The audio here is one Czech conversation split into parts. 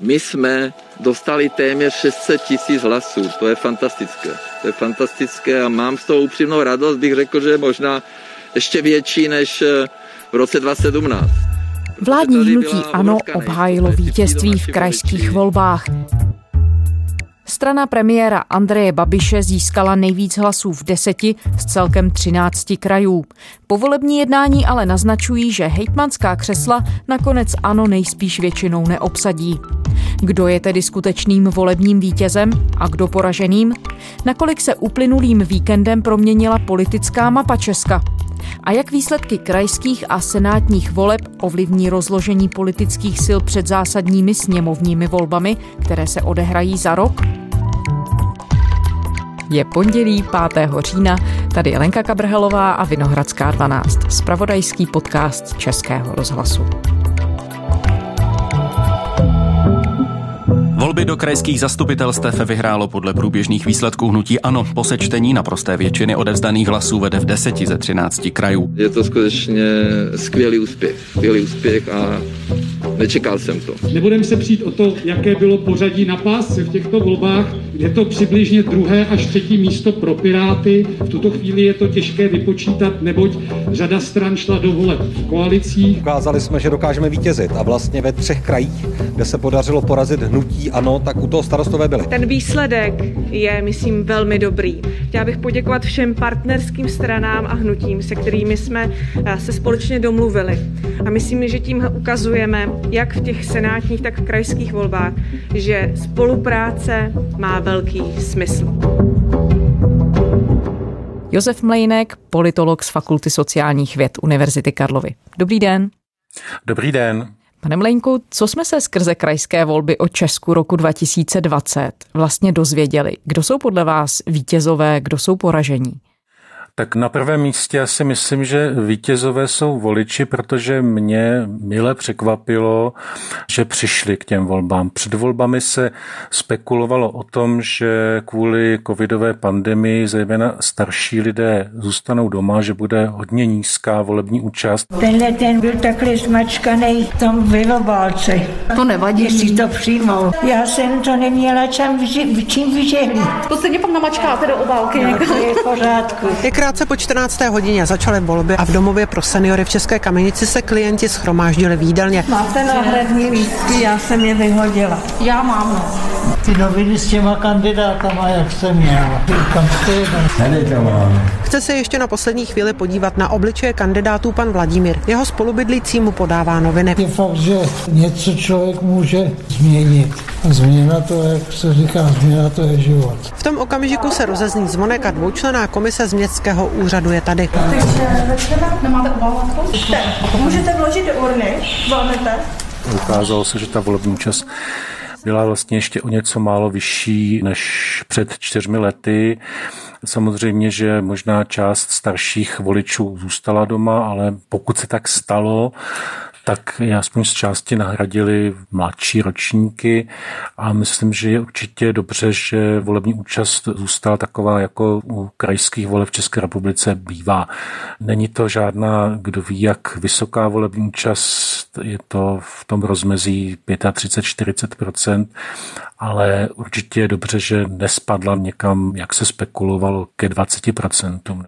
My jsme dostali téměř 600 tisíc hlasů. To je fantastické. To je fantastické a mám z toho upřímnou radost, bych řekl, že možná ještě větší než eh, v roce 2017. Vládní hnutí ANO obhájilo vítězství v krajských volbách. Strana premiéra Andreje Babiše získala nejvíc hlasů v deseti z celkem 13 krajů. Povolební jednání ale naznačují, že hejtmanská křesla nakonec ano nejspíš většinou neobsadí. Kdo je tedy skutečným volebním vítězem a kdo poraženým? Nakolik se uplynulým víkendem proměnila politická mapa Česka? A jak výsledky krajských a senátních voleb ovlivní rozložení politických sil před zásadními sněmovními volbami, které se odehrají za rok? Je pondělí 5. října, tady je Lenka Kabrhelová a Vinohradská 12, spravodajský podcast Českého rozhlasu. Volby do krajských zastupitelstev vyhrálo podle průběžných výsledků hnutí ANO. Po sečtení naprosté většiny odevzdaných hlasů vede v deseti ze 13 krajů. Je to skutečně skvělý úspěch. Skvělý úspěch a nečekal jsem to. Nebudeme se přijít o to, jaké bylo pořadí na pásce v těchto volbách. Je to přibližně druhé až třetí místo pro Piráty. V tuto chvíli je to těžké vypočítat, neboť řada stran šla do voleb v koalicích. Ukázali jsme, že dokážeme vítězit a vlastně ve třech krajích, kde se podařilo porazit hnutí ano, tak u toho starostové byli. Ten výsledek je, myslím, velmi dobrý. Chtěla bych poděkovat všem partnerským stranám a hnutím, se kterými jsme eh, se společně domluvili. A myslím, že tím ukazujeme, jak v těch senátních, tak v krajských volbách, že spolupráce má velký smysl. Josef Mlejnek, politolog z Fakulty sociálních věd Univerzity Karlovy. Dobrý den. Dobrý den. Pane Mlenku, co jsme se skrze krajské volby o Česku roku 2020 vlastně dozvěděli? Kdo jsou podle vás vítězové, kdo jsou poražení? Tak na prvém místě si myslím, že vítězové jsou voliči, protože mě mile překvapilo, že přišli k těm volbám. Před volbami se spekulovalo o tom, že kvůli covidové pandemii zejména starší lidé zůstanou doma, že bude hodně nízká volební účast. Tenhle ten byl takhle zmačkaný tam ve obálce. To nevadí. Jestli to přijmou. Já jsem to neměla čem, čím vyžehlit. To se pak namačkáte do obálky. No, to je v pořádku. Krátce po 14. hodině začaly volby a v domově pro seniory v České kamenici se klienti schromáždili v jídelně. Máte náhradní lístky, já jsem je vyhodila. Já mám. No. Ty noviny s těma kandidátama, jak jsem mám. Chce se ještě na poslední chvíli podívat na obličeje kandidátů pan Vladimír. Jeho spolubydlící mu podává noviny. Je fakt, že něco člověk může změnit. A změna to, jak se říká, změna to je život. V tom okamžiku se rozezní zvonek a dvoučlená komise z městského úřadu je tady. Takže nemáte obálku? Můžete vložit do urny, volnete. Ukázalo se, že ta volební účast byla vlastně ještě o něco málo vyšší než před čtyřmi lety. Samozřejmě, že možná část starších voličů zůstala doma, ale pokud se tak stalo, tak aspoň z části nahradili mladší ročníky a myslím, že je určitě dobře, že volební účast zůstala taková, jako u krajských voleb v České republice bývá. Není to žádná, kdo ví, jak vysoká volební účast, je to v tom rozmezí 35-40%, ale určitě je dobře, že nespadla někam, jak se spekulovalo, ke 20%.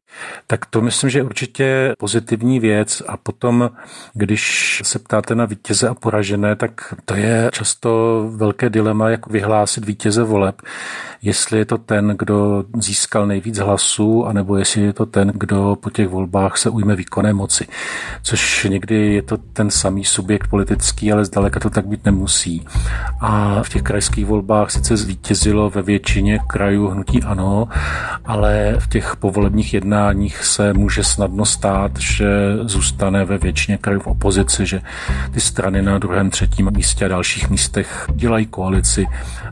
Tak to myslím, že je určitě pozitivní věc a potom, když se ptáte na vítěze a poražené, tak to je často velké dilema, jak vyhlásit vítěze voleb. Jestli je to ten, kdo získal nejvíc hlasů, anebo jestli je to ten, kdo po těch volbách se ujme výkonné moci. Což někdy je to ten samý subjekt politický, ale zdaleka to tak být nemusí. A v těch krajských volbách sice zvítězilo ve většině krajů hnutí ano, ale v těch povolebních jednáních se může snadno stát, že zůstane ve většině krajů v opozici, že ty strany na druhém, třetím místě a dalších místech dělají koalici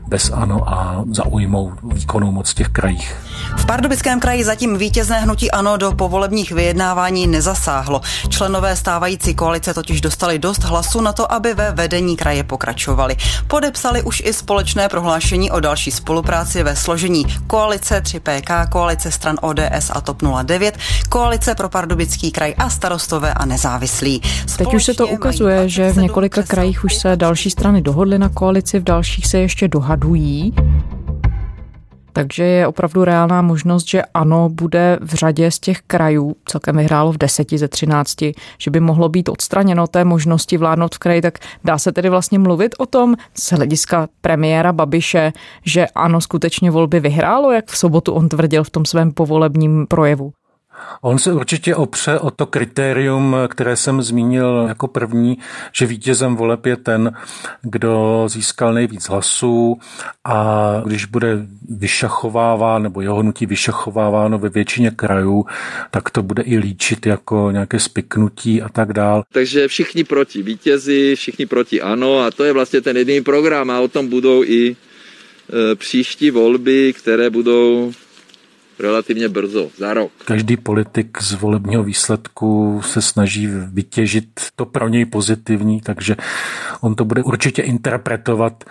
bez ano a zaujmou výkonnou moc v těch krajích. V Pardubickém kraji zatím vítězné hnutí ANO do povolebních vyjednávání nezasáhlo. Členové stávající koalice totiž dostali dost hlasů na to, aby ve vedení kraje pokračovali. Podepsali už i společnou společné prohlášení o další spolupráci ve složení koalice 3PK, koalice stran ODS a TOP 09, koalice pro Pardubický kraj a starostové a nezávislí. Společně Teď už se to ukazuje, že v několika krajích už se další strany dohodly na koalici, v dalších se ještě dohadují. Takže je opravdu reálná možnost, že ano, bude v řadě z těch krajů, celkem vyhrálo v deseti ze třinácti, že by mohlo být odstraněno té možnosti vládnout v kraji, tak dá se tedy vlastně mluvit o tom z hlediska premiéra Babiše, že ano, skutečně volby vyhrálo, jak v sobotu on tvrdil v tom svém povolebním projevu. On se určitě opře o to kritérium, které jsem zmínil jako první, že vítězem voleb je ten, kdo získal nejvíc hlasů a když bude vyšachovává nebo jeho hnutí vyšachováváno ve většině krajů, tak to bude i líčit jako nějaké spiknutí a tak dál. Takže všichni proti vítězi, všichni proti ano a to je vlastně ten jediný program a o tom budou i e, příští volby, které budou relativně brzo, za rok. Každý politik z volebního výsledku se snaží vytěžit to pro něj pozitivní, takže on to bude určitě interpretovat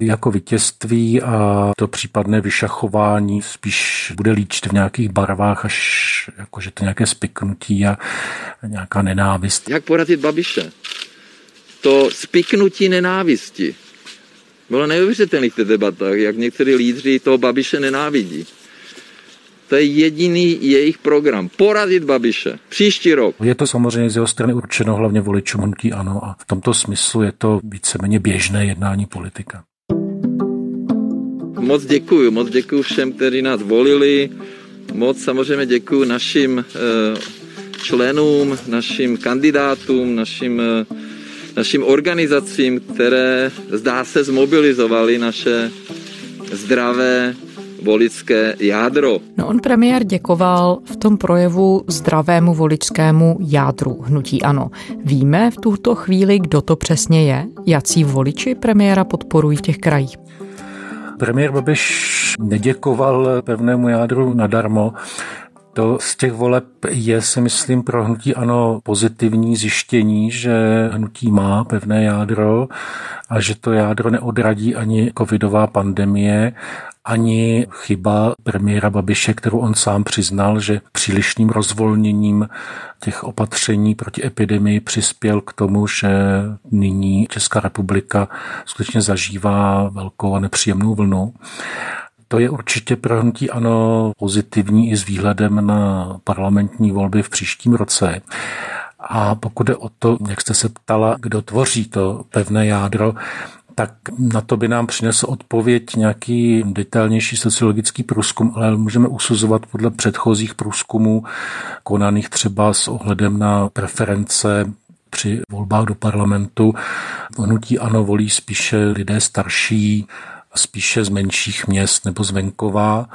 jako vítězství a to případné vyšachování spíš bude líčit v nějakých barvách, až jakože to nějaké spiknutí a nějaká nenávist. Jak poradit Babiše? To spiknutí nenávisti bylo neuvěřitelné v těch debatách, jak někteří lídři toho Babiše nenávidí. To je jediný jejich program. Poradit Babiše. Příští rok. Je to samozřejmě z jeho strany určeno hlavně voličům hnutí ano a v tomto smyslu je to víceméně běžné jednání politika. Moc děkuji, moc děkuji všem, kteří nás volili. Moc samozřejmě děkuji našim eh, členům, našim kandidátům, našim, eh, našim organizacím, které zdá se zmobilizovali naše zdravé voličské jádro. No on premiér děkoval v tom projevu zdravému voličskému jádru hnutí ANO. Víme v tuto chvíli, kdo to přesně je? Jací voliči premiéra podporují v těch krajích? Premiér Babiš neděkoval pevnému jádru nadarmo. To z těch voleb je, si myslím, pro hnutí ano pozitivní zjištění, že hnutí má pevné jádro a že to jádro neodradí ani covidová pandemie ani chyba premiéra Babiše, kterou on sám přiznal, že přílišným rozvolněním těch opatření proti epidemii přispěl k tomu, že nyní Česká republika skutečně zažívá velkou a nepříjemnou vlnu. To je určitě pro hnutí ano pozitivní i s výhledem na parlamentní volby v příštím roce. A pokud je o to, jak jste se ptala, kdo tvoří to pevné jádro, tak na to by nám přinesl odpověď nějaký detailnější sociologický průzkum, ale můžeme usuzovat podle předchozích průzkumů, konaných třeba s ohledem na preference při volbách do parlamentu. Hnutí ano volí spíše lidé starší, spíše z menších měst nebo z venkova.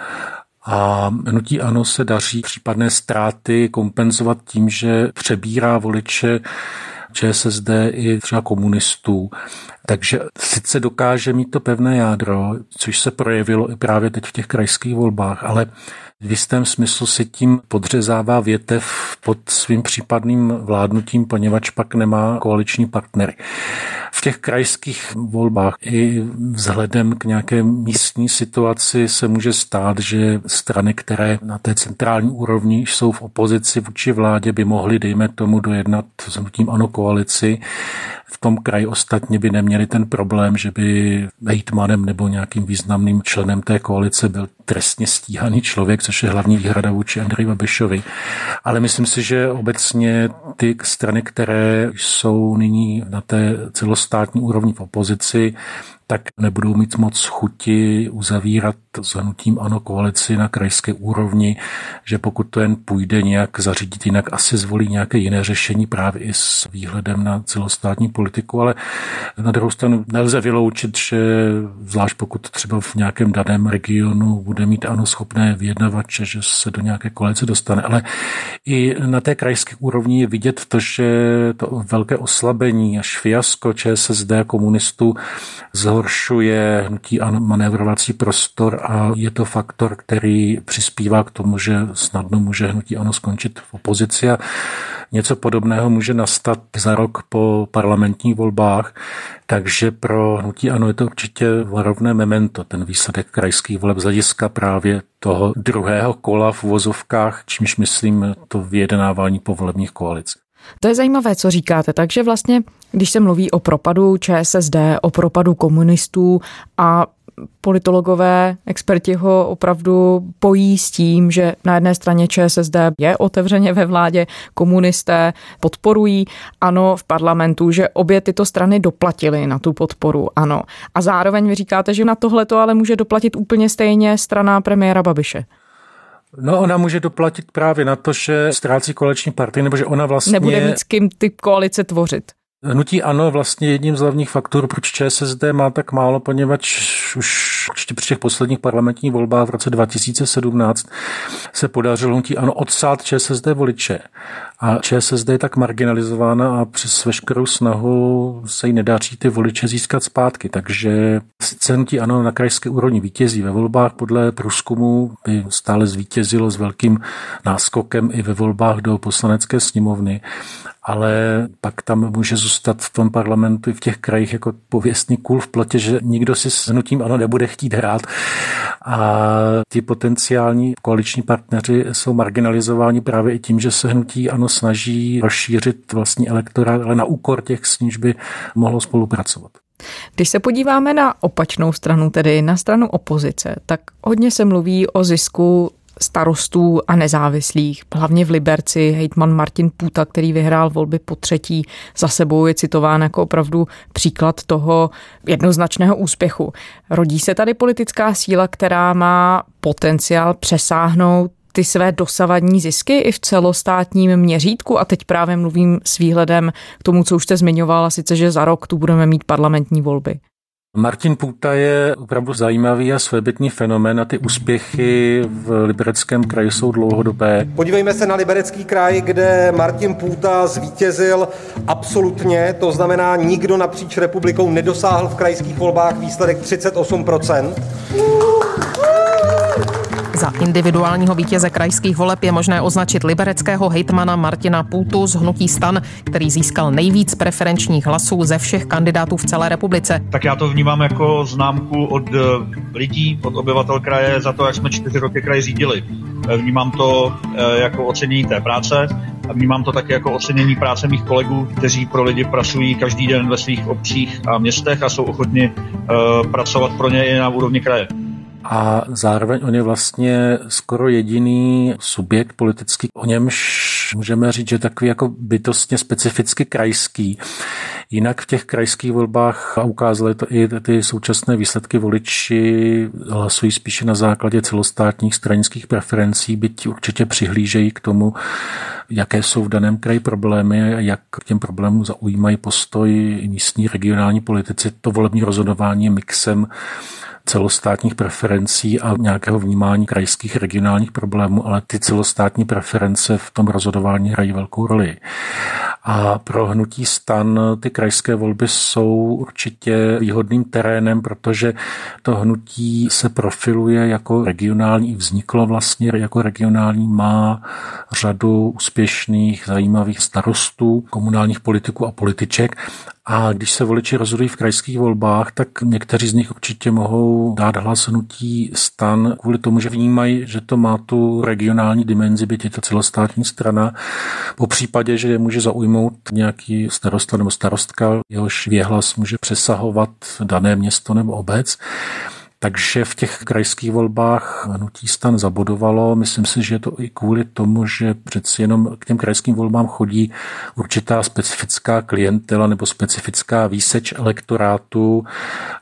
A hnutí ano se daří případné ztráty kompenzovat tím, že přebírá voliče ČSSD i třeba komunistů. Takže sice dokáže mít to pevné jádro, což se projevilo i právě teď v těch krajských volbách, ale v jistém smyslu si tím podřezává větev pod svým případným vládnutím, poněvadž pak nemá koaliční partnery. Těch krajských volbách i vzhledem k nějaké místní situaci se může stát, že strany, které na té centrální úrovni jsou v opozici vůči vládě, by mohly, dejme tomu, dojednat s hnutím ano koalici v tom kraji ostatně by neměli ten problém, že by hejtmanem nebo nějakým významným členem té koalice byl trestně stíhaný člověk, což je hlavní výhrada vůči Andreji Babišovi. Ale myslím si, že obecně ty strany, které jsou nyní na té celostátní úrovni v opozici, tak nebudou mít moc chuti uzavírat s hnutím ANO koalici na krajské úrovni, že pokud to jen půjde nějak zařídit, jinak asi zvolí nějaké jiné řešení právě i s výhledem na celostátní politiku, ale na druhou stranu nelze vyloučit, že zvlášť pokud třeba v nějakém daném regionu bude mít ANO schopné vyjednavače, že se do nějaké koalice dostane. Ale i na té krajské úrovni je vidět to, že to velké oslabení až fiasko ČSSD komunistů zhoršuje hnutí a manévrovací prostor a je to faktor, který přispívá k tomu, že snadno může hnutí ANO skončit v opozici. A něco podobného může nastat za rok po parlamentních volbách, takže pro hnutí ano je to určitě varovné memento, ten výsledek krajských voleb z hlediska právě toho druhého kola v vozovkách, čímž myslím to vyjednávání povolebních koalic. To je zajímavé, co říkáte. Takže vlastně, když se mluví o propadu ČSSD, o propadu komunistů a politologové, experti ho opravdu pojí s tím, že na jedné straně ČSSD je otevřeně ve vládě, komunisté podporují ano v parlamentu, že obě tyto strany doplatily na tu podporu ano. A zároveň vy říkáte, že na tohle to ale může doplatit úplně stejně strana premiéra Babiše. No ona může doplatit právě na to, že ztrácí koaliční partii, nebo že ona vlastně... Nebude mít s kým ty koalice tvořit. Hnutí ano vlastně jedním z hlavních faktorů, proč ČSSD má tak málo, poněvadž už při těch posledních parlamentních volbách v roce 2017 se podařilo hnutí ano odsát ČSSD voliče. A ČSSD je tak marginalizována a přes veškerou snahu se jí nedaří ty voliče získat zpátky. Takže sice hnutí ano na krajské úrovni vítězí ve volbách podle průzkumu by stále zvítězilo s velkým náskokem i ve volbách do poslanecké sněmovny ale pak tam může zůstat v tom parlamentu i v těch krajích jako pověstný kůl v plotě, že nikdo si s hnutím ano nebude chtít hrát a ti potenciální koaliční partneři jsou marginalizováni právě i tím, že se hnutí ano snaží rozšířit vlastní elektorát, ale na úkor těch, s níž by mohlo spolupracovat. Když se podíváme na opačnou stranu, tedy na stranu opozice, tak hodně se mluví o zisku starostů a nezávislých. Hlavně v Liberci hejtman Martin Půta, který vyhrál volby po třetí za sebou, je citován jako opravdu příklad toho jednoznačného úspěchu. Rodí se tady politická síla, která má potenciál přesáhnout ty své dosavadní zisky i v celostátním měřítku a teď právě mluvím s výhledem k tomu, co už jste zmiňovala, sice, že za rok tu budeme mít parlamentní volby. Martin Půta je opravdu zajímavý a svébytný fenomén a ty úspěchy v Libereckém kraji jsou dlouhodobé. Podívejme se na Liberecký kraj, kde Martin Půta zvítězil absolutně, to znamená, nikdo napříč republikou nedosáhl v krajských volbách výsledek 38%. Za individuálního vítěze krajských voleb je možné označit libereckého hejtmana Martina Půtu z Hnutí stan, který získal nejvíc preferenčních hlasů ze všech kandidátů v celé republice. Tak já to vnímám jako známku od eh, lidí, od obyvatel kraje za to, jak jsme čtyři roky kraj řídili. Eh, vnímám to eh, jako ocenění té práce a vnímám to také jako ocenění práce mých kolegů, kteří pro lidi pracují každý den ve svých obcích a městech a jsou ochotni pracovat pro ně i na úrovni kraje a zároveň on je vlastně skoro jediný subjekt politický, o němž můžeme říct, že takový jako bytostně specificky krajský. Jinak v těch krajských volbách, a ukázaly to i ty současné výsledky, voliči hlasují spíše na základě celostátních stranických preferencí, byť určitě přihlížejí k tomu, jaké jsou v daném kraji problémy a jak k těm problémům zaujímají postoj místní regionální politici. To volební rozhodování je mixem celostátních preferencí a nějakého vnímání krajských regionálních problémů, ale ty celostátní preference v tom rozhodování hrají velkou roli. A pro hnutí stan ty krajské volby jsou určitě výhodným terénem, protože to hnutí se profiluje jako regionální, vzniklo vlastně jako regionální, má řadu úspěšných, zajímavých starostů, komunálních politiků a političek a když se voliči rozhodují v krajských volbách, tak někteří z nich určitě mohou dát hlas hnutí stan kvůli tomu, že vnímají, že to má tu regionální dimenzi, byť je to celostátní strana. Po případě, že je může zaujmout nějaký starosta nebo starostka, jehož věhlas může přesahovat dané město nebo obec. Takže v těch krajských volbách hnutí stan zabodovalo. Myslím si, že je to i kvůli tomu, že přeci jenom k těm krajským volbám chodí určitá specifická klientela nebo specifická výseč elektorátu.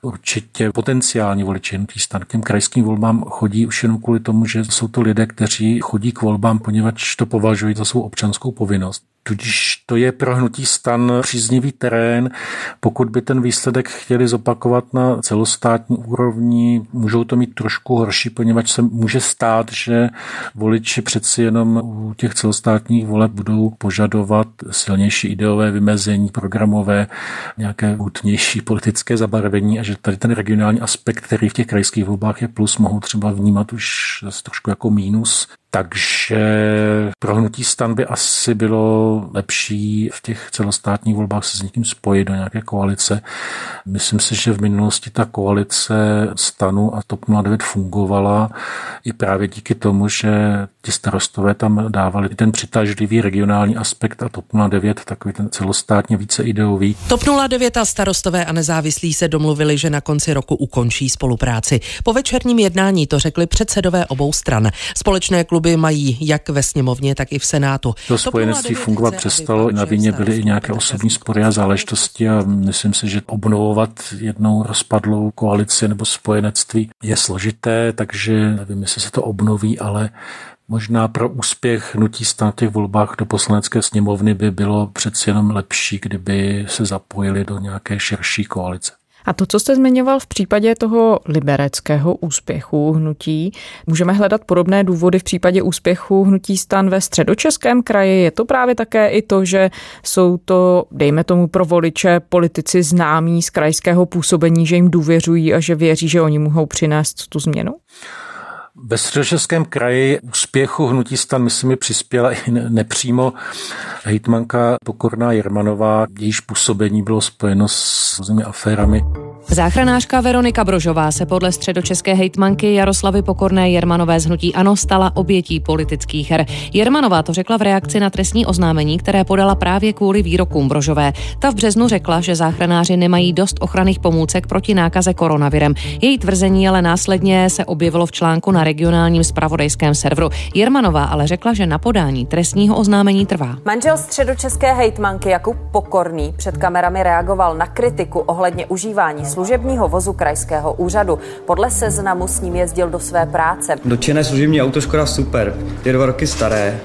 Určitě potenciální voliči hnutí stan k těm krajským volbám chodí už jenom kvůli tomu, že jsou to lidé, kteří chodí k volbám, poněvadž to považují za svou občanskou povinnost. Tudíž to je pro hnutí stan příznivý terén. Pokud by ten výsledek chtěli zopakovat na celostátní úrovni, můžou to mít trošku horší, poněvadž se může stát, že voliči přeci jenom u těch celostátních voleb budou požadovat silnější ideové vymezení, programové, nějaké hutnější politické zabarvení a že tady ten regionální aspekt, který v těch krajských volbách je plus, mohou třeba vnímat už trošku jako mínus Takže pro hnutí stan by asi bylo lepší v těch celostátních volbách se s někým spojit do nějaké koalice. Myslím si, že v minulosti ta koalice stanu a TOP 09 fungovala i právě díky tomu, že ti starostové tam dávali ten přitažlivý regionální aspekt a TOP 09 takový ten celostátně více ideový. TOP 09 a starostové a nezávislí se domluvili, že na konci roku ukončí spolupráci. Po večerním jednání to řekli předsedové obou stran. Společné kluby mají jak ve sněmovně, tak i v Senátu. To spojenectví fungovat přestalo, na vině byly i nějaké osobní spory a záležitosti a myslím si, že obnovovat jednou rozpadlou koalici nebo spojenectví je složité, takže nevím, jestli se to obnoví, ale Možná pro úspěch hnutí stát v těch volbách do poslanecké sněmovny by bylo přeci jenom lepší, kdyby se zapojili do nějaké širší koalice. A to, co jste zmiňoval v případě toho libereckého úspěchu hnutí, můžeme hledat podobné důvody v případě úspěchu hnutí stan ve středočeském kraji. Je to právě také i to, že jsou to, dejme tomu pro voliče, politici známí z krajského působení, že jim důvěřují a že věří, že oni mohou přinést tu změnu? Ve středočeském kraji úspěchu hnutí stan, myslím, mi přispěla i nepřímo hejtmanka Pokorná Jermanová, jejíž působení bylo spojeno s různými aférami. Záchranářka Veronika Brožová se podle středočeské hejtmanky Jaroslavy Pokorné Jermanové z hnutí Ano stala obětí politických her. Jermanová to řekla v reakci na trestní oznámení, které podala právě kvůli výrokům Brožové. Ta v březnu řekla, že záchranáři nemají dost ochranných pomůcek proti nákaze koronavirem. Její tvrzení ale následně se objevilo v článku na regionálním spravodajském serveru. Jermanová ale řekla, že na podání trestního oznámení trvá. Manžel středočeské hejtmanky Jakub Pokorný před kamerami reagoval na kritiku ohledně užívání služebního vozu krajského úřadu. Podle seznamu s ním jezdil do své práce. Dočené služební auto Škoda Super je dva roky staré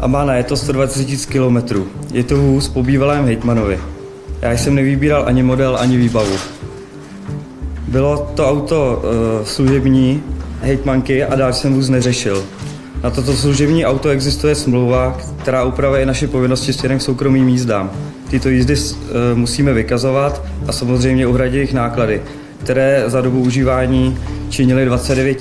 a má na je to 120 000 kilometrů. Je to vůz po bývalém hejtmanovi. Já jsem nevybíral ani model, ani výbavu. Bylo to auto uh, služební hejtmanky a dál jsem vůz neřešil. Na toto služební auto existuje smlouva, která upravuje naše povinnosti směrem k soukromým jízdám. Tyto jízdy e, musíme vykazovat a samozřejmě uhradit jejich náklady, které za dobu užívání činily 29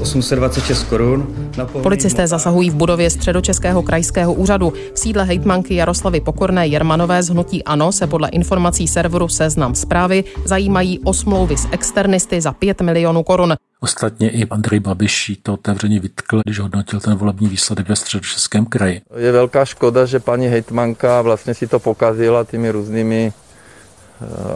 826 korun. Policisté zasahují v budově středočeského krajského úřadu. V sídle hejtmanky Jaroslavy Pokorné Jermanové z Hnutí Ano se podle informací serveru Seznam zprávy zajímají o smlouvy s externisty za 5 milionů korun. Ostatně i Andrej Babiš to otevřeně vytkl, když hodnotil ten volební výsledek ve středočeském kraji. Je velká škoda, že paní hejtmanka vlastně si to pokazila těmi různými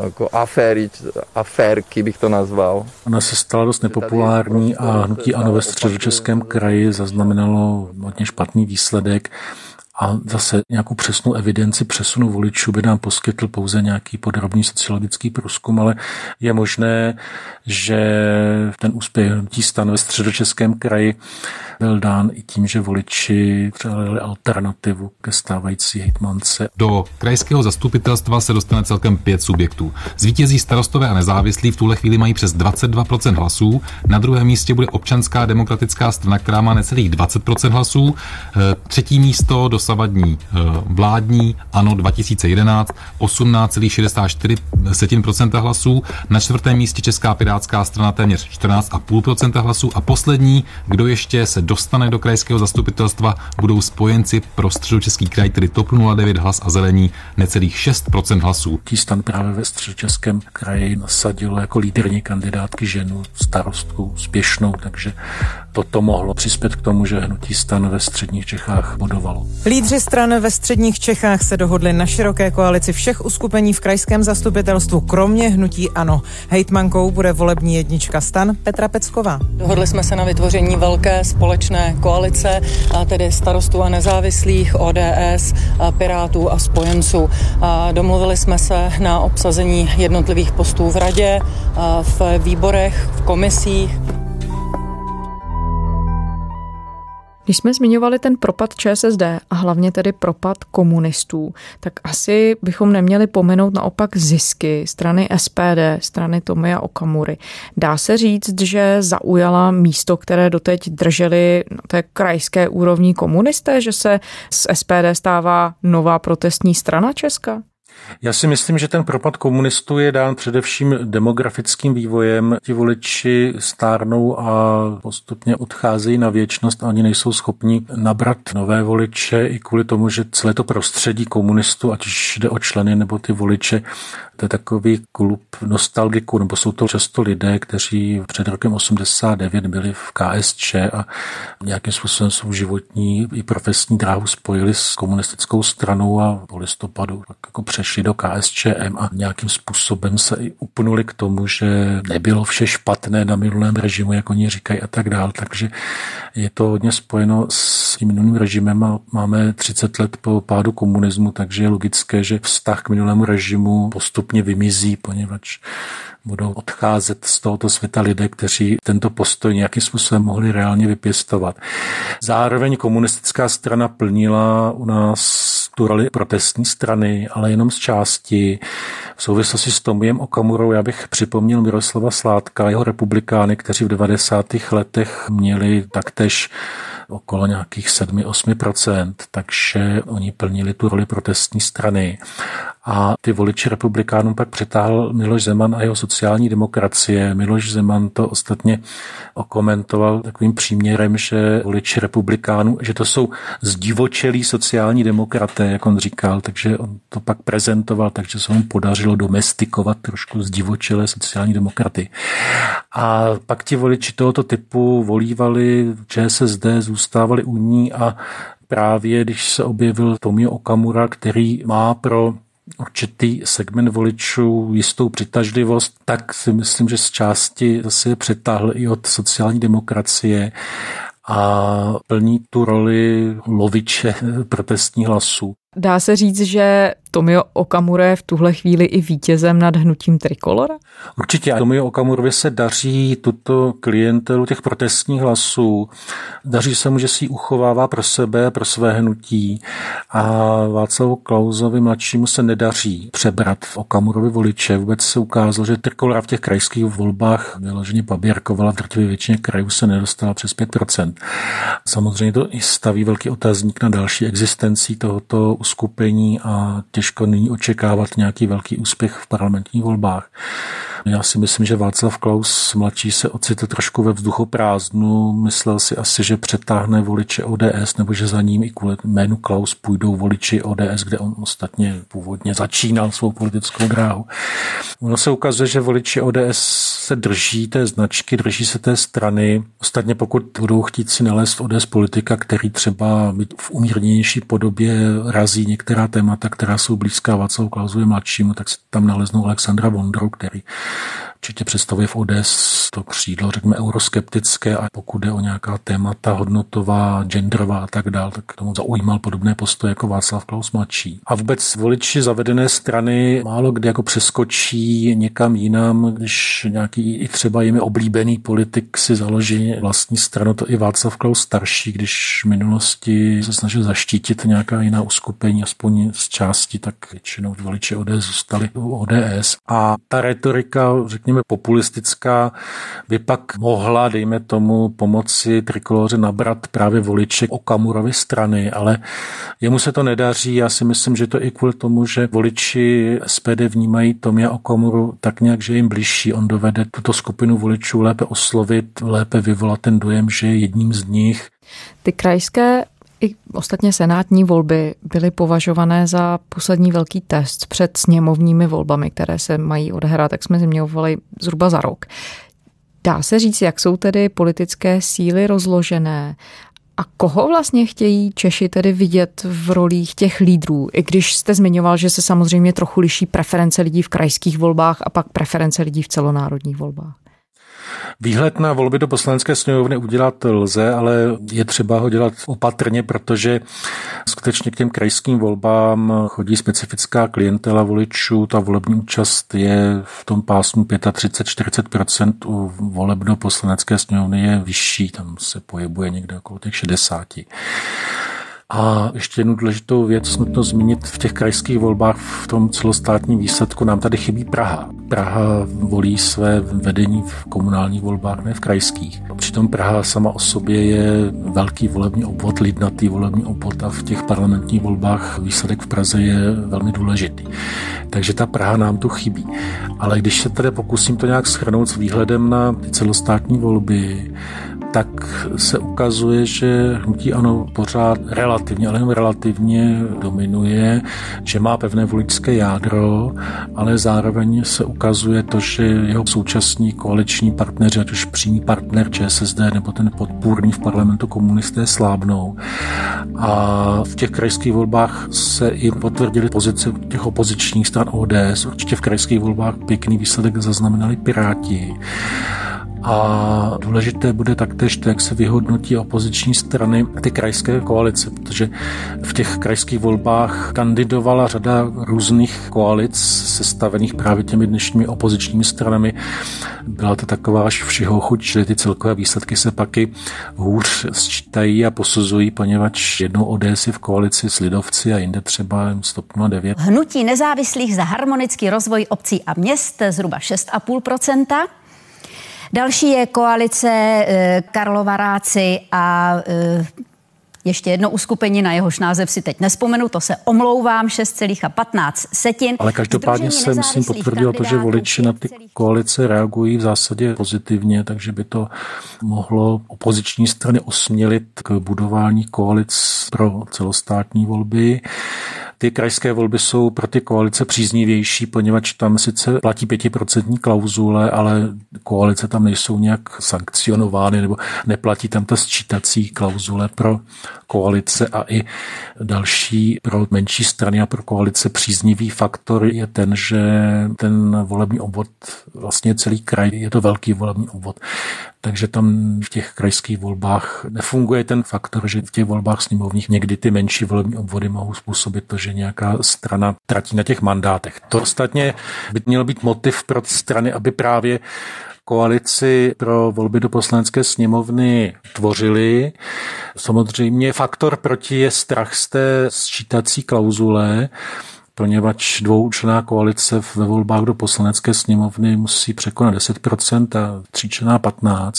jako aféry, aférky bych to nazval. Ona se stala dost nepopulární a hnutí ANO ve středočeském kraji zaznamenalo hodně špatný výsledek. A zase nějakou přesnou evidenci přesunu voličů by nám poskytl pouze nějaký podrobný sociologický průzkum, ale je možné, že ten úspěch hnutí stan ve středočeském kraji byl dán i tím, že voliči přelili alternativu ke stávající hejtmance. Do krajského zastupitelstva se dostane celkem pět subjektů. Zvítězí starostové a nezávislí v tuhle chvíli mají přes 22% hlasů. Na druhém místě bude občanská demokratická strana, která má necelých 20% hlasů. Eh, třetí místo dosavadní eh, vládní, ano 2011, 18,64% hlasů. Na čtvrtém místě Česká pirátská strana téměř 14,5% hlasů. A poslední, kdo ještě se dostane do krajského zastupitelstva, budou spojenci pro středočeský kraj, tedy TOP 09 hlas a zelení necelých 6% hlasů. Stan právě ve středočeském kraji nasadil jako líderní kandidátky ženu, starostku, úspěšnou, takže toto mohlo přispět k tomu, že hnutí stan ve středních Čechách bodovalo. Lídři stran ve středních Čechách se dohodli na široké koalici všech uskupení v krajském zastupitelstvu, kromě hnutí ANO. Hejtmankou bude volební jednička stan Petra Pecková. Dohodli jsme se na vytvoření velké společné koalice, tedy starostů a nezávislých, ODS, Pirátů a spojenců. Domluvili jsme se na obsazení jednotlivých postů v radě, v výborech, v komisích. Když jsme zmiňovali ten propad ČSSD a hlavně tedy propad komunistů, tak asi bychom neměli pomenout naopak zisky strany SPD, strany Tomia Okamury. Dá se říct, že zaujala místo, které doteď drželi na té krajské úrovni komunisté, že se z SPD stává nová protestní strana Česka? Já si myslím, že ten propad komunistů je dán především demografickým vývojem. Ti voliči stárnou a postupně odcházejí na věčnost a oni nejsou schopni nabrat nové voliče i kvůli tomu, že celé to prostředí komunistů, ať už jde o členy nebo ty voliče, to je takový klub nostalgiků, nebo jsou to často lidé, kteří před rokem 89 byli v KSČ a nějakým způsobem svou životní i profesní dráhu spojili s komunistickou stranou a po listopadu tak jako přešli do KSČM a nějakým způsobem se i upnuli k tomu, že nebylo vše špatné na minulém režimu, jak oni říkají a tak dál. Takže je to hodně spojeno s tím minulým režimem a máme 30 let po pádu komunismu, takže je logické, že vztah k minulému režimu postupně vymizí, poněvadž budou odcházet z tohoto světa lidé, kteří tento postoj nějakým způsobem mohli reálně vypěstovat. Zároveň komunistická strana plnila u nás tu roli protestní strany, ale jenom z části. V souvislosti s Tomiem Okamurou já bych připomněl Miroslava Sládka, jeho republikány, kteří v 90. letech měli taktéž okolo nějakých 7-8%, takže oni plnili tu roli protestní strany. A ty voliči republikánům pak přetáhl Miloš Zeman a jeho sociální demokracie. Miloš Zeman to ostatně okomentoval takovým příměrem, že voliči republikánů, že to jsou zdivočelí sociální demokraté, jak on říkal, takže on to pak prezentoval, takže se mu podařilo domestikovat trošku zdivočelé sociální demokraty. A pak ti voliči tohoto typu volívali ČSSD, zůstávali u ní a právě když se objevil Tomio Okamura, který má pro určitý segment voličů jistou přitažlivost, tak si myslím, že z části zase přetáhl i od sociální demokracie a plní tu roli loviče protestních hlasů. Dá se říct, že Tomio Okamura je v tuhle chvíli i vítězem nad hnutím Trikolora? Určitě. Tomio Okamurovi se daří tuto klientelu těch protestních hlasů. Daří se mu, že si ji uchovává pro sebe, pro své hnutí. A Václavu Klausovi mladšímu se nedaří přebrat v Okamurovi voliče. Vůbec se ukázalo, že Trikolora v těch krajských volbách vyloženě paběrkovala, v drtivé většině krajů se nedostala přes 5%. Samozřejmě to i staví velký otazník na další existenci tohoto uskupení a těžko nyní očekávat nějaký velký úspěch v parlamentních volbách. Já si myslím, že Václav Klaus mladší se ocitl trošku ve vzduchu prázdnu. Myslel si asi, že přetáhne voliče ODS, nebo že za ním i kvůli jménu Klaus půjdou voliči ODS, kde on ostatně původně začínal svou politickou dráhu. Ono se ukazuje, že voliči ODS se drží té značky, drží se té strany. Ostatně pokud budou chtít si nalézt ODS politika, který třeba v umírněnější podobě razí některá témata, která jsou blízká Václavu Klausovi mladšímu, tak si tam naleznou Alexandra Vondru, který určitě představuje v ODS to křídlo, řekněme, euroskeptické a pokud jde o nějaká témata hodnotová, genderová a tak dál, tak tomu zaujímal podobné postoje jako Václav Klaus mladší. A vůbec voliči zavedené strany málo kdy jako přeskočí někam jinam, když nějaký i třeba jimi oblíbený politik si založí vlastní stranu, to i Václav Klaus starší, když v minulosti se snažil zaštítit nějaká jiná uskupení, aspoň z části, tak většinou voliči ODS zůstali u ODS. A ta retorika, řekněme, populistická, by pak mohla, dejme tomu, pomoci trikoloře nabrat právě voliče Okamurovy strany, ale jemu se to nedaří. Já si myslím, že to i kvůli tomu, že voliči SPD vnímají Tomia Okamuru tak nějak, že jim blížší. On dovede tuto skupinu voličů lépe oslovit, lépe vyvolat ten dojem, že je jedním z nich. Ty krajské i ostatně senátní volby byly považované za poslední velký test před sněmovními volbami, které se mají odehrát, tak jsme zmiňovali zhruba za rok. Dá se říct, jak jsou tedy politické síly rozložené a koho vlastně chtějí Češi tedy vidět v rolích těch lídrů? I když jste zmiňoval, že se samozřejmě trochu liší preference lidí v krajských volbách a pak preference lidí v celonárodních volbách. Výhled na volby do poslanecké sněmovny udělat lze, ale je třeba ho dělat opatrně, protože skutečně k těm krajským volbám chodí specifická klientela voličů. Ta volební účast je v tom pásmu 35-40%, u voleb do poslanecké sněmovny je vyšší, tam se pohybuje někde okolo těch 60. A ještě jednu důležitou věc nutno zmínit v těch krajských volbách v tom celostátním výsledku nám tady chybí Praha. Praha volí své vedení v komunálních volbách, ne v krajských. Přitom Praha sama o sobě je velký volební obvod, lidnatý volební obvod a v těch parlamentních volbách výsledek v Praze je velmi důležitý. Takže ta Praha nám tu chybí. Ale když se tedy pokusím to nějak schrnout s výhledem na ty celostátní volby, tak se ukazuje, že hnutí ano pořád relativně, ale jen relativně dominuje, že má pevné voličské jádro, ale zároveň se ukazuje to, že jeho současní koaliční partneři, ať už přímý partner ČSSD nebo ten podpůrný v parlamentu komunisté slábnou. A v těch krajských volbách se i potvrdili pozice těch opozičních stran ODS. Určitě v krajských volbách pěkný výsledek zaznamenali Piráti. A důležité bude taktéž to, jak se vyhodnotí opoziční strany ty krajské koalice, protože v těch krajských volbách kandidovala řada různých koalic sestavených právě těmi dnešními opozičními stranami. Byla to taková až všeho chuť, že ty celkové výsledky se paky hůř sčítají a posuzují, poněvadž jednou ODS je v koalici s Lidovci a jinde třeba stop 9. Hnutí nezávislých za harmonický rozvoj obcí a měst zhruba 6,5%. Další je koalice e, Karlovaráci a e, ještě jedno uskupení, na jehož název si teď nespomenu, to se omlouvám, 6,15 setin. Ale každopádně se, myslím, potvrdilo to, že voliči na ty koalice reagují v zásadě pozitivně, takže by to mohlo opoziční strany osmělit k budování koalic pro celostátní volby. Ty krajské volby jsou pro ty koalice příznivější, poněvadž tam sice platí pětiprocentní klauzule, ale koalice tam nejsou nějak sankcionovány nebo neplatí tam ta sčítací klauzule pro koalice a i další pro menší strany a pro koalice příznivý faktor je ten, že ten volební obvod, vlastně celý kraj, je to velký volební obvod. Takže tam v těch krajských volbách nefunguje ten faktor, že v těch volbách sněmovních někdy ty menší volební obvody mohou způsobit to, že nějaká strana tratí na těch mandátech. To ostatně by měl být motiv pro strany, aby právě koalici pro volby do poslanecké sněmovny tvořili. Samozřejmě faktor proti je strach z té sčítací klauzule, poněvadž dvoučlená koalice ve volbách do poslanecké sněmovny musí překonat 10% a tříčlená 15%.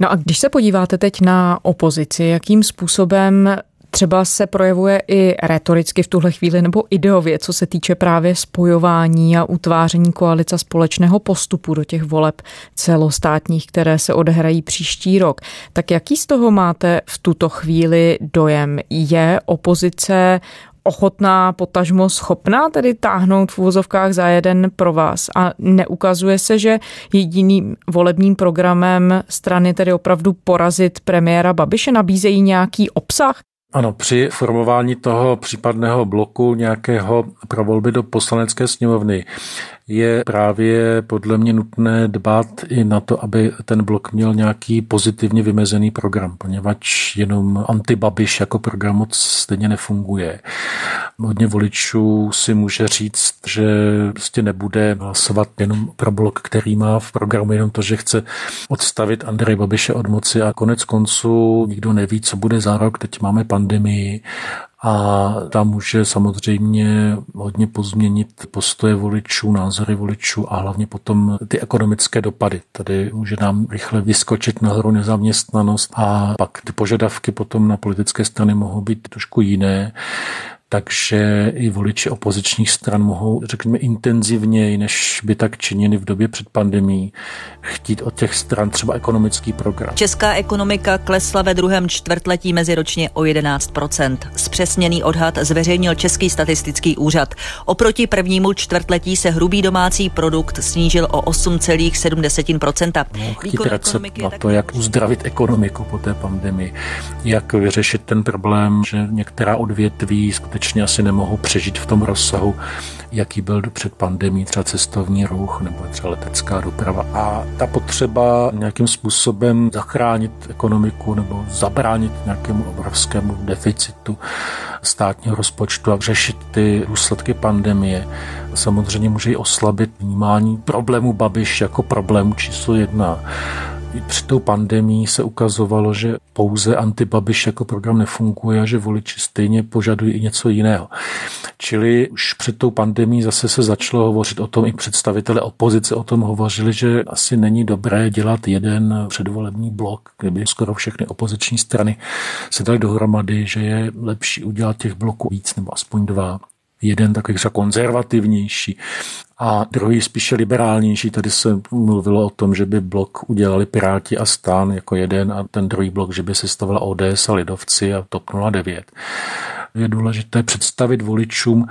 No a když se podíváte teď na opozici, jakým způsobem třeba se projevuje i retoricky v tuhle chvíli nebo ideově, co se týče právě spojování a utváření koalice společného postupu do těch voleb celostátních, které se odehrají příští rok. Tak jaký z toho máte v tuto chvíli dojem? Je opozice ochotná, potažmo schopná tedy táhnout v úvozovkách za jeden pro vás a neukazuje se, že jediným volebním programem strany tedy opravdu porazit premiéra Babiše nabízejí nějaký obsah? Ano, při formování toho případného bloku nějakého pro volby do poslanecké sněmovny je právě podle mě nutné dbát i na to, aby ten blok měl nějaký pozitivně vymezený program, poněvadž jenom antibabiš jako program moc stejně nefunguje. Hodně voličů si může říct, že prostě nebude hlasovat jenom pro blok, který má v programu jenom to, že chce odstavit Andrej Babiše od moci a konec konců nikdo neví, co bude za rok. Teď máme pandemii a tam může samozřejmě hodně pozměnit postoje voličů, názory voličů a hlavně potom ty ekonomické dopady. Tady může nám rychle vyskočit nahoru nezaměstnanost a pak ty požadavky potom na politické strany mohou být trošku jiné takže i voliči opozičních stran mohou, řekněme, intenzivněji, než by tak činili v době před pandemí, chtít od těch stran třeba ekonomický program. Česká ekonomika klesla ve druhém čtvrtletí meziročně o 11%. Zpřesněný odhad zveřejnil Český statistický úřad. Oproti prvnímu čtvrtletí se hrubý domácí produkt snížil o 8,7%. No, chtít recept na to, jak uzdravit ekonomiku po té pandemii, jak vyřešit ten problém, že některá odvětví skutečně skutečně asi nemohou přežít v tom rozsahu, jaký byl před pandemí, třeba cestovní ruch nebo třeba letecká doprava. A ta potřeba nějakým způsobem zachránit ekonomiku nebo zabránit nějakému obrovskému deficitu státního rozpočtu a řešit ty důsledky pandemie samozřejmě může i oslabit vnímání problému Babiš jako problému číslo jedna Před tou pandemí se ukazovalo, že pouze antibabiš jako program nefunguje a že voliči stejně požadují i něco jiného. Čili už před tou pandemí zase se začalo hovořit o tom, i představitelé opozice o tom hovořili, že asi není dobré dělat jeden předvolební blok, kdyby skoro všechny opoziční strany se dali dohromady, že je lepší udělat těch bloků víc nebo aspoň dva jeden takový třeba konzervativnější a druhý spíše liberálnější. Tady se mluvilo o tom, že by blok udělali Piráti a Stán jako jeden a ten druhý blok, že by se stavila ODS a Lidovci a TOP 09 je důležité představit voličům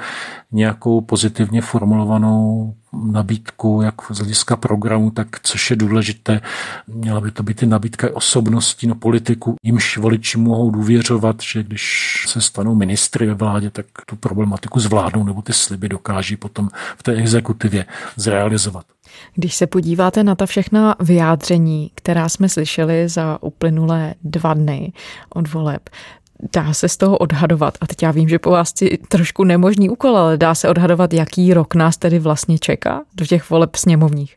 nějakou pozitivně formulovanou nabídku, jak z hlediska programu, tak což je důležité, měla by to být i nabídka osobností, no politiku, jimž voliči mohou důvěřovat, že když se stanou ministry ve vládě, tak tu problematiku zvládnou nebo ty sliby dokáží potom v té exekutivě zrealizovat. Když se podíváte na ta všechna vyjádření, která jsme slyšeli za uplynulé dva dny od voleb, dá se z toho odhadovat, a teď já vím, že po vás si trošku nemožný úkol, ale dá se odhadovat, jaký rok nás tedy vlastně čeká do těch voleb sněmovních?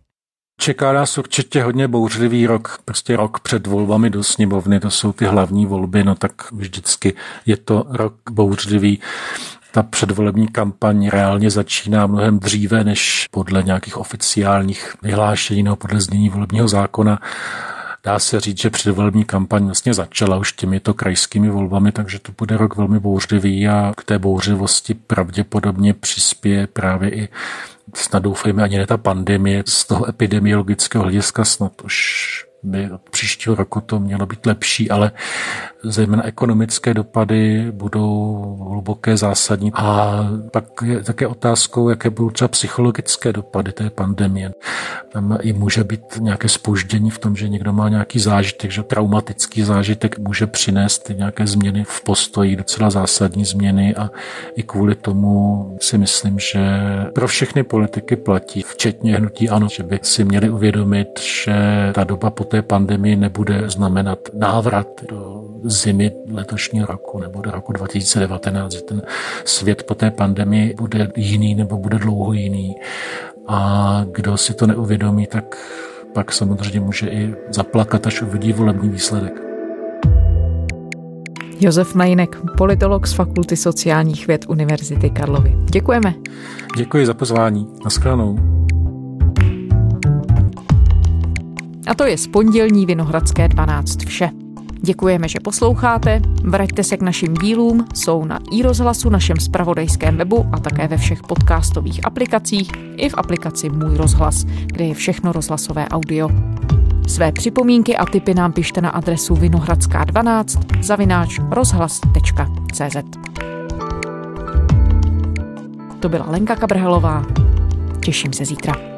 Čeká nás určitě hodně bouřlivý rok, prostě rok před volbami do sněmovny, to jsou ty hlavní volby, no tak vždycky je to rok bouřlivý. Ta předvolební kampaň reálně začíná mnohem dříve, než podle nějakých oficiálních vyhlášení nebo podle znění volebního zákona dá se říct, že předvolební kampaň vlastně začala už těmito krajskými volbami, takže to bude rok velmi bouřlivý a k té bouřivosti pravděpodobně přispěje právě i snad doufejme ani ne ta pandemie, z toho epidemiologického hlediska snad už by od příštího roku to mělo být lepší, ale zejména ekonomické dopady budou hluboké, zásadní. A pak je také otázkou, jaké budou třeba psychologické dopady té pandemie. Tam i může být nějaké spoždění v tom, že někdo má nějaký zážitek, že traumatický zážitek může přinést nějaké změny v postoji, docela zásadní změny a i kvůli tomu si myslím, že pro všechny politiky platí, včetně hnutí ano, že by si měli uvědomit, že ta doba po té pandemii nebude znamenat návrat do zimy letošního roku nebo do roku 2019, že ten svět po té pandemii bude jiný nebo bude dlouho jiný. A kdo si to neuvědomí, tak pak samozřejmě může i zaplakat, až uvidí volební výsledek. Josef Najinek, politolog z Fakulty sociálních věd Univerzity Karlovy. Děkujeme. Děkuji za pozvání. Naschledanou. A to je z pondělní Vinohradské 12 vše. Děkujeme, že posloucháte. Vraťte se k našim dílům, jsou na i rozhlasu, našem spravodajském webu a také ve všech podcastových aplikacích i v aplikaci Můj rozhlas, kde je všechno rozhlasové audio. Své připomínky a tipy nám pište na adresu vinohradská12 zavináč rozhlas.cz To byla Lenka Kabrhelová. Těším se zítra.